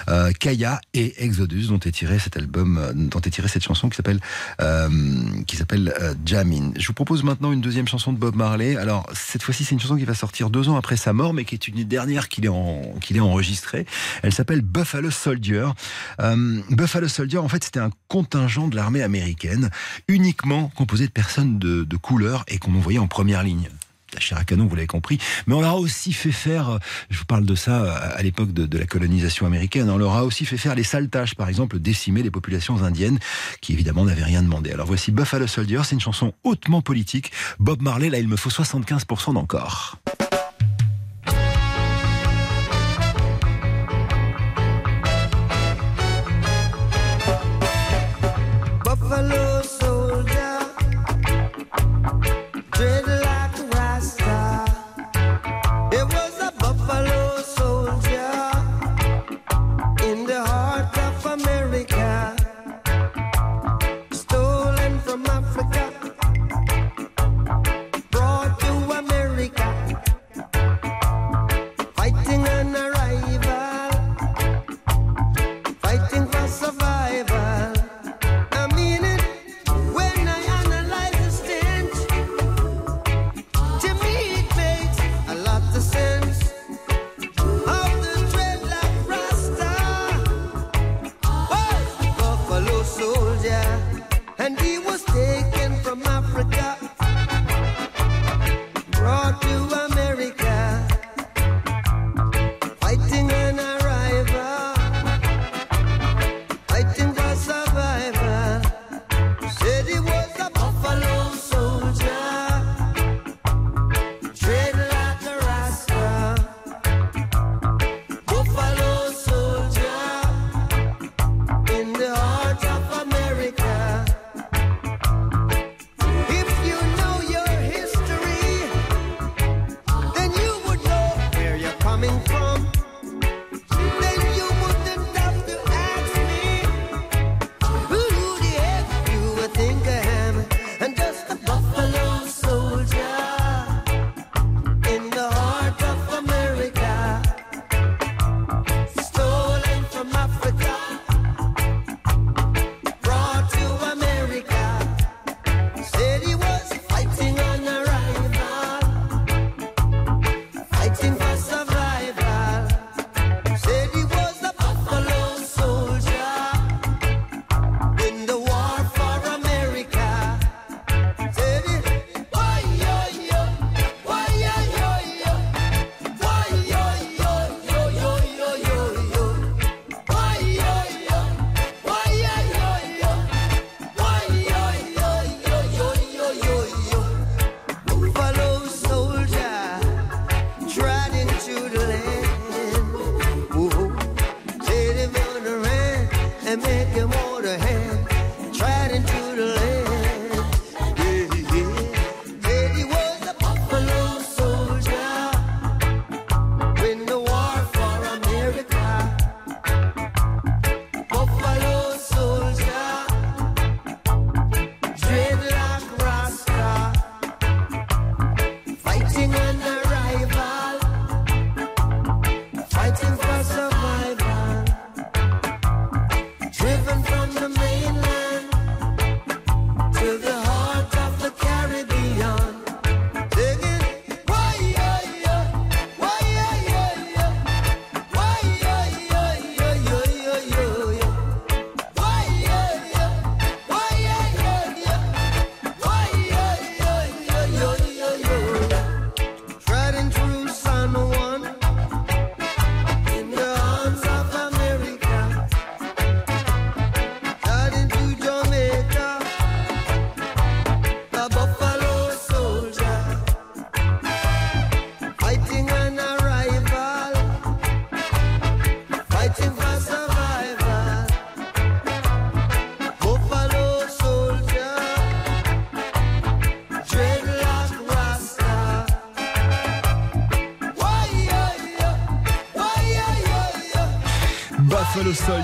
euh, Kaya et Exodus, dont est tiré cet album, dont est tirée cette chanson qui s'appelle qui s'appelle euh, Jamin. Je vous propose maintenant une deuxième chanson de Bob Marley. Alors cette fois-ci, c'est une chanson qui va sortir deux ans après sa mort, mais qui est une dernière qu'il ait, en- enregistrée. Elle s'appelle Buffalo Soldier. Euh, Buffalo Soldier, en fait, c'était un contingent de l'armée américaine, uniquement composé de personnes de, couleur et qu'on envoyait en première ligne la chair à canon, vous l'avez compris. Mais on leur a aussi fait faire, euh, je vous parle de ça euh, à l'époque de, la colonisation américaine, on leur a aussi fait faire les sales tâches, par exemple décimer les populations indiennes, qui évidemment n'avaient rien demandé. Alors voici Buffalo Soldier, c'est une chanson hautement politique. Bob Marley, là, il me faut 75% d'encore. Buffalo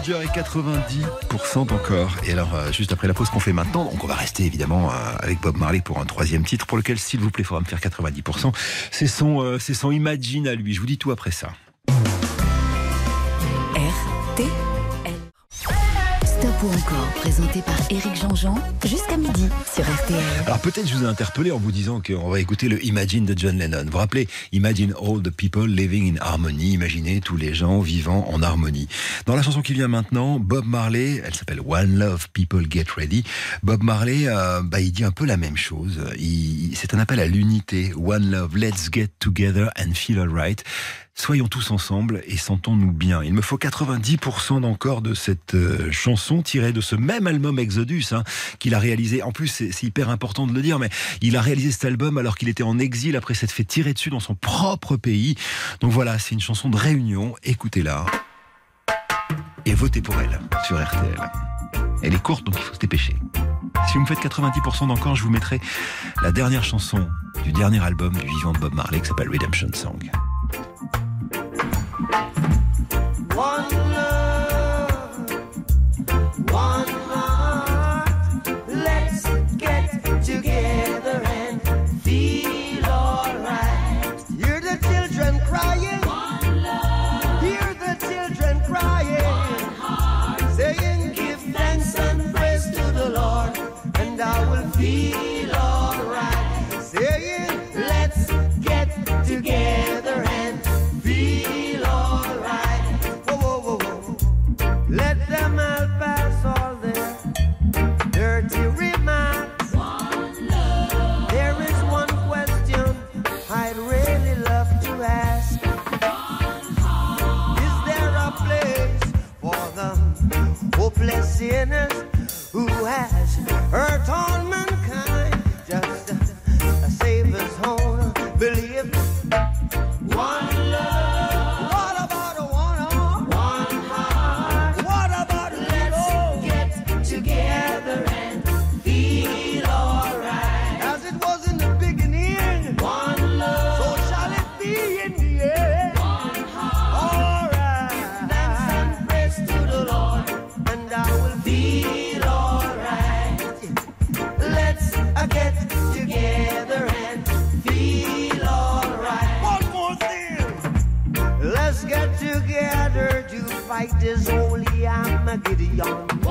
Soldier et 90% encore. Et alors, euh, juste après la pause qu'on fait maintenant, donc on va rester évidemment euh, avec Bob Marley pour un troisième titre, pour lequel, s'il vous plaît, il faudra me faire 90%. C'est son, euh, c'est son Imagine à lui. Je vous dis tout après ça. RTL. Stop encore, présenté par Éric Jean-Jean, jusqu'à midi sur RTL. Alors peut-être je vous ai interpellé en vous disant qu'on va écouter le Imagine de John Lennon. Vous vous rappelez Imagine all the people living in harmony. Imaginez tous les gens vivant en harmonie. Dans la chanson qui vient maintenant, Bob Marley, elle s'appelle One Love People Get Ready. Bob Marley, euh, bah, il dit un peu la même chose. C'est un appel à l'unité. One Love, let's get together and feel alright. Soyons tous ensemble et sentons-nous bien. Il me faut 90% d'encore de cette euh, chanson tirée de ce même album Exodus hein, qu'il a réalisé. En plus, c'est hyper important de le dire, mais il a réalisé cet album alors qu'il était en exil après s'être fait tirer dessus dans son propre pays. Donc voilà, c'est une chanson de réunion. Écoutez-la et votez pour elle sur RTL. Elle est courte, donc il faut se dépêcher. Si vous me faites 90% d'encore, je vous mettrai la dernière chanson du dernier album du vivant de Bob Marley qui s'appelle Redemption Song. One love, one hopeless sinners who has hurt all fight is holy, I'm a Gideon.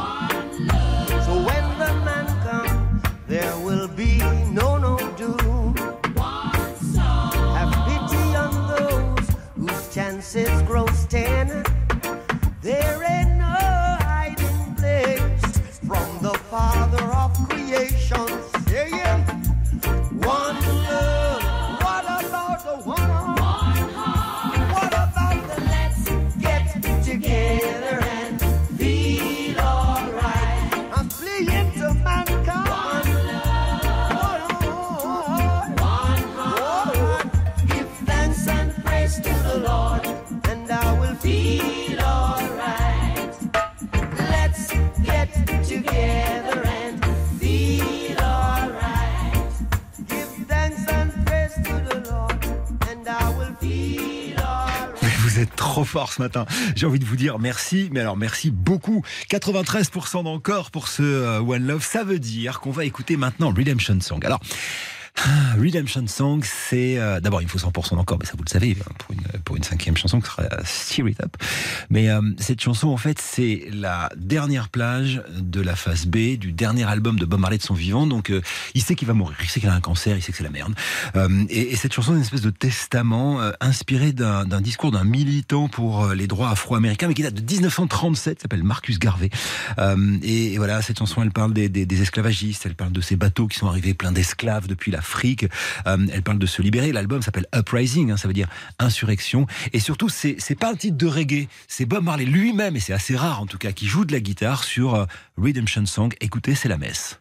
Fort ce matin. J'ai envie de vous dire merci, mais alors merci beaucoup. 93% d'encore pour ce euh, One Love. Ça veut dire qu'on va écouter maintenant Redemption Song. Alors. Ah, Redemption Song, c'est euh, d'abord il faut 100% d'encore, mais ça vous le savez hein, pour une pour une cinquième chanson qui sera euh, Steer It Up. Mais euh, cette chanson en fait c'est la dernière plage de la phase B du dernier album de Bob Marley de son vivant. Donc euh, il sait qu'il va mourir, il sait qu'il a un cancer, il sait que c'est la merde. Euh, et, et cette chanson est une espèce de testament euh, inspiré d'un discours d'un militant pour les droits afro-américains, mais qui date de 1937, s'appelle Marcus Garvey. Et, et voilà, cette chanson, elle parle des, des, des esclavagistes, elle parle de ces bateaux qui sont arrivés pleins d'esclaves depuis Euh, elle parle de se libérer. L'album s'appelle Uprising, hein, ça veut dire insurrection. Et surtout, c'est c'est pas un titre de reggae, c'est Bob Marley lui-même, et c'est assez rare en tout cas, qui joue de la guitare sur euh, Redemption Song. Écoutez, c'est la messe.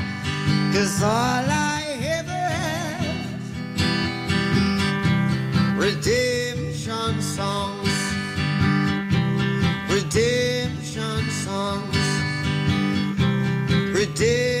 Cause all I ever have redemption songs, redemption songs, redemption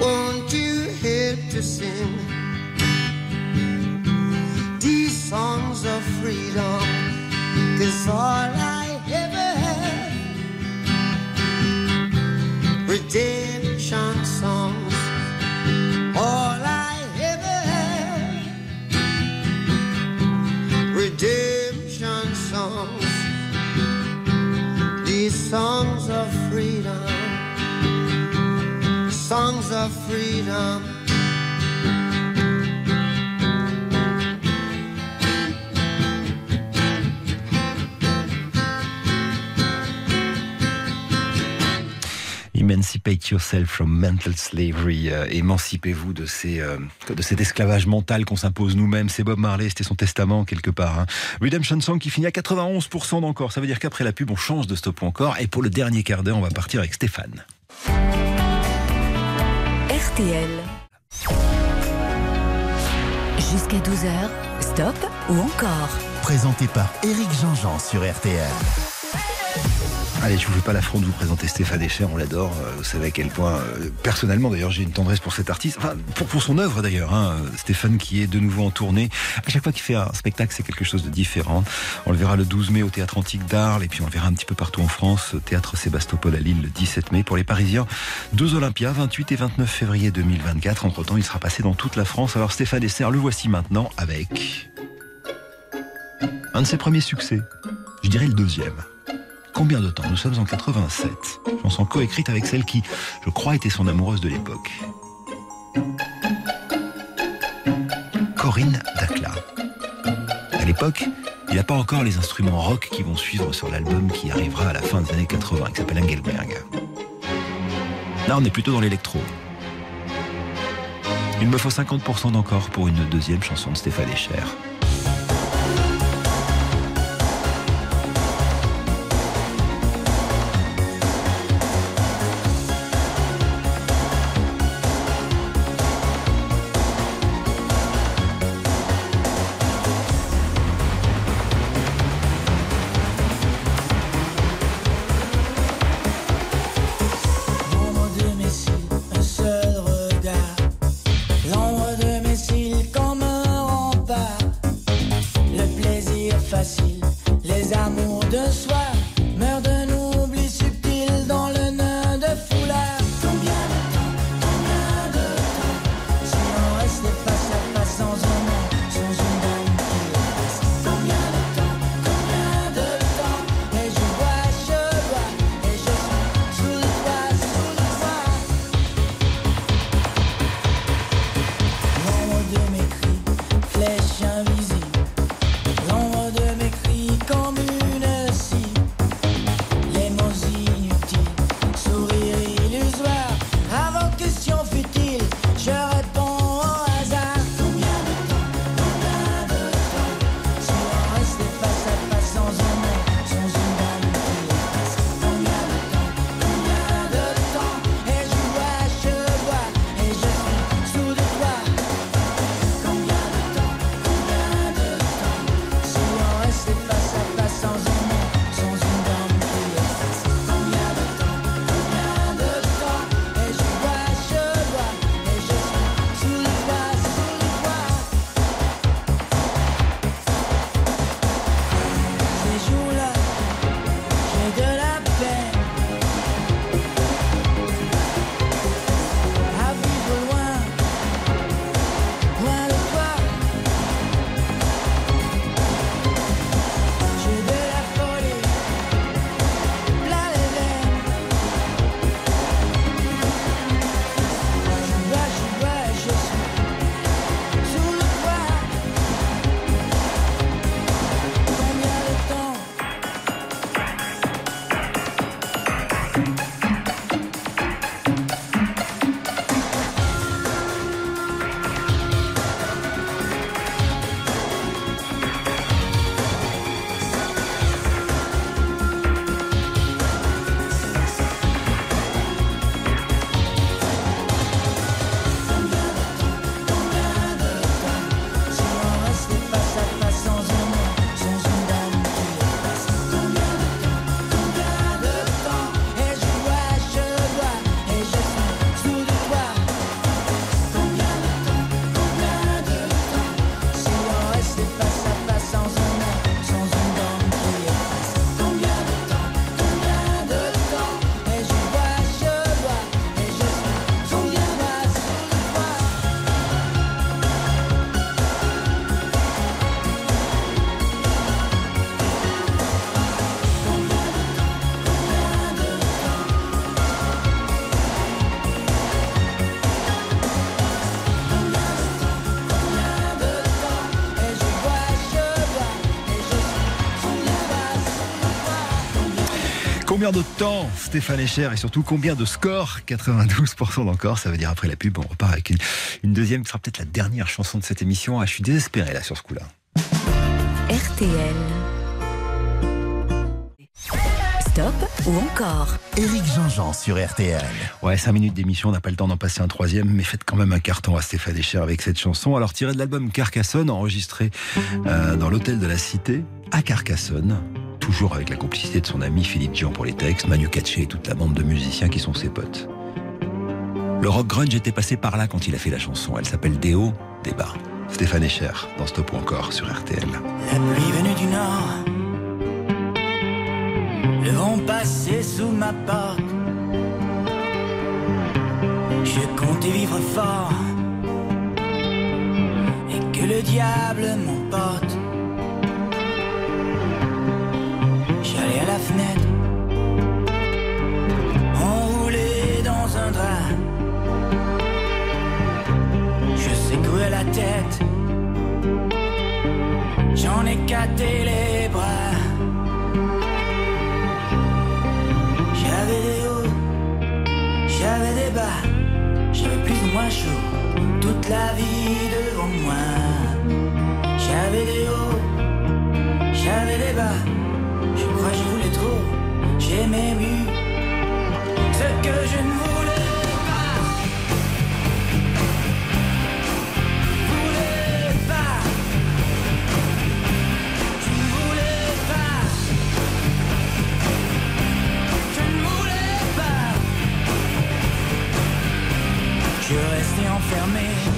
Won't you help to sing these songs of freedom? Cause all I ever had redemption Emancipate yourself from mental slavery. Euh, émancipez-vous de, euh, de cet esclavage mental qu'on s'impose nous-mêmes. C'est Bob Marley, c'était son testament quelque part. hein. Redemption Song qui finit à 91% d'encore. Ça veut dire qu'après la pub, on change de stop encore. Et pour le dernier quart d'heure, on va partir avec Stéphane. Jusqu'à 12h, stop ou encore Présenté par Éric Jean-Jean sur RTL. Allez, je vous fais pas l'affront de vous présenter Stéphane Echer, on l'adore. Euh, Vous savez à quel point, euh, personnellement d'ailleurs, j'ai une tendresse pour cet artiste, enfin pour, pour son œuvre d'ailleurs. Hein. Stéphane qui est de nouveau en tournée. À chaque fois qu'il fait un spectacle, c'est quelque chose de différent. On le verra le 12 mai au Théâtre Antique d'Arles et puis on le verra un petit peu partout en France. Théâtre Sébastopol à Lille le 17 mai. Pour les Parisiens, deux Olympias, 28 et 29 février 2024. Entre temps, il sera passé dans toute la France. Alors Stéphane Echer, le voici maintenant avec un de ses premiers succès. Je dirais le deuxième. Combien de temps Nous sommes en 87. Chanson coécrite avec celle qui, je crois, était son amoureuse de l'époque. Corinne Dacla. À l'époque, il n'y a pas encore les instruments rock qui vont suivre sur l'album qui arrivera à la fin des années 80, qui s'appelle Engelberg. Là, on est plutôt dans l'électro. Il me faut 50% d'encore pour une deuxième chanson de Stéphane Echer. Combien de temps Stéphane Echer et surtout combien de scores 92% d'encore, ça veut dire après la pub, on repart avec une, une deuxième qui sera peut-être la dernière chanson de cette émission. Ah, je suis désespéré là sur ce coup-là. RTL. Stop ou encore? Éric Jean-Jean sur RTL. Ouais, 5 minutes d'émission, on n'a pas le temps d'en passer un troisième, mais faites quand même un carton à Stéphane Echer avec cette chanson. Alors tiré de l'album Carcassonne, enregistré euh, dans l'hôtel de la Cité à Carcassonne, toujours avec la complicité de son ami Philippe Dion pour les textes, Manu Katché et toute la bande de musiciens qui sont ses potes. Le rock grunge était passé par là quand il a fait la chanson. Elle s'appelle des bas. Stéphane Echer, dans Stop ou encore sur RTL. La pluie venue du nord, le vent passé sous ma porte. Je comptais vivre fort et que le diable m'emporte. J'allais à la fenêtre, enroulé dans un drap. Je secouais la tête, j'en ai éclaté les bras. J'avais des hauts, j'avais des bas, j'avais plus ou moins chaud, toute la vie devant moi. J'avais des hauts, j'avais des bas, je crois que je voulais trop, j'aimais mieux ce que je ne voulais pas. Voulais pas, je ne voulais pas. Je ne voulais pas. Je restais enfermé.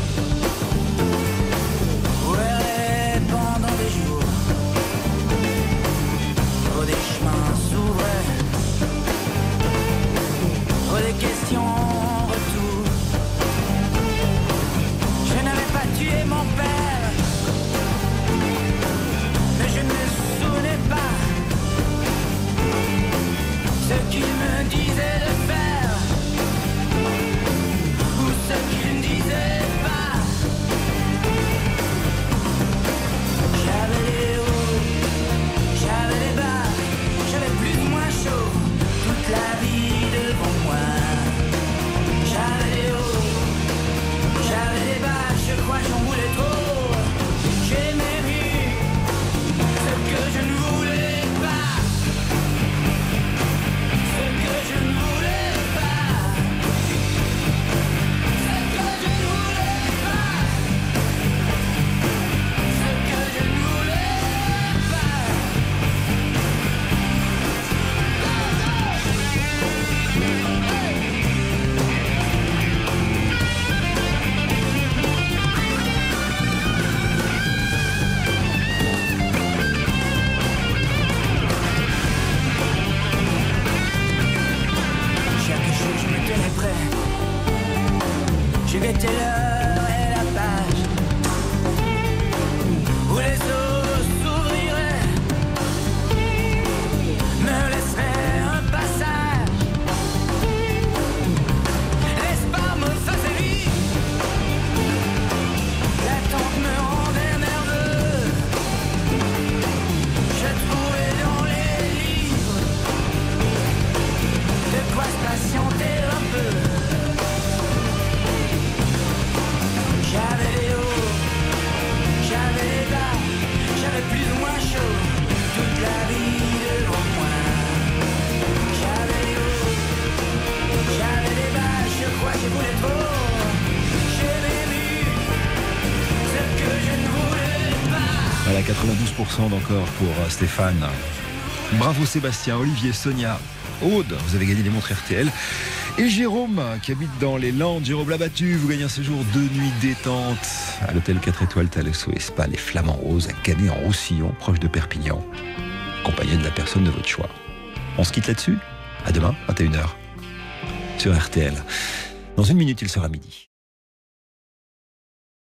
Pour euh, Stéphane. Bravo Sébastien, Olivier, Sonia, Aude, vous avez gagné des montres RTL. Et Jérôme, qui habite dans les Landes, Jérôme Labattu, vous gagnez un séjour de nuit détente à l'hôtel 4 étoiles Thalesso et Spa, les Flamands Roses, à Canet en Roussillon, proche de Perpignan, accompagné de la personne de votre choix. On se quitte là-dessus? À demain, 21h, sur RTL. Dans une minute, il sera midi.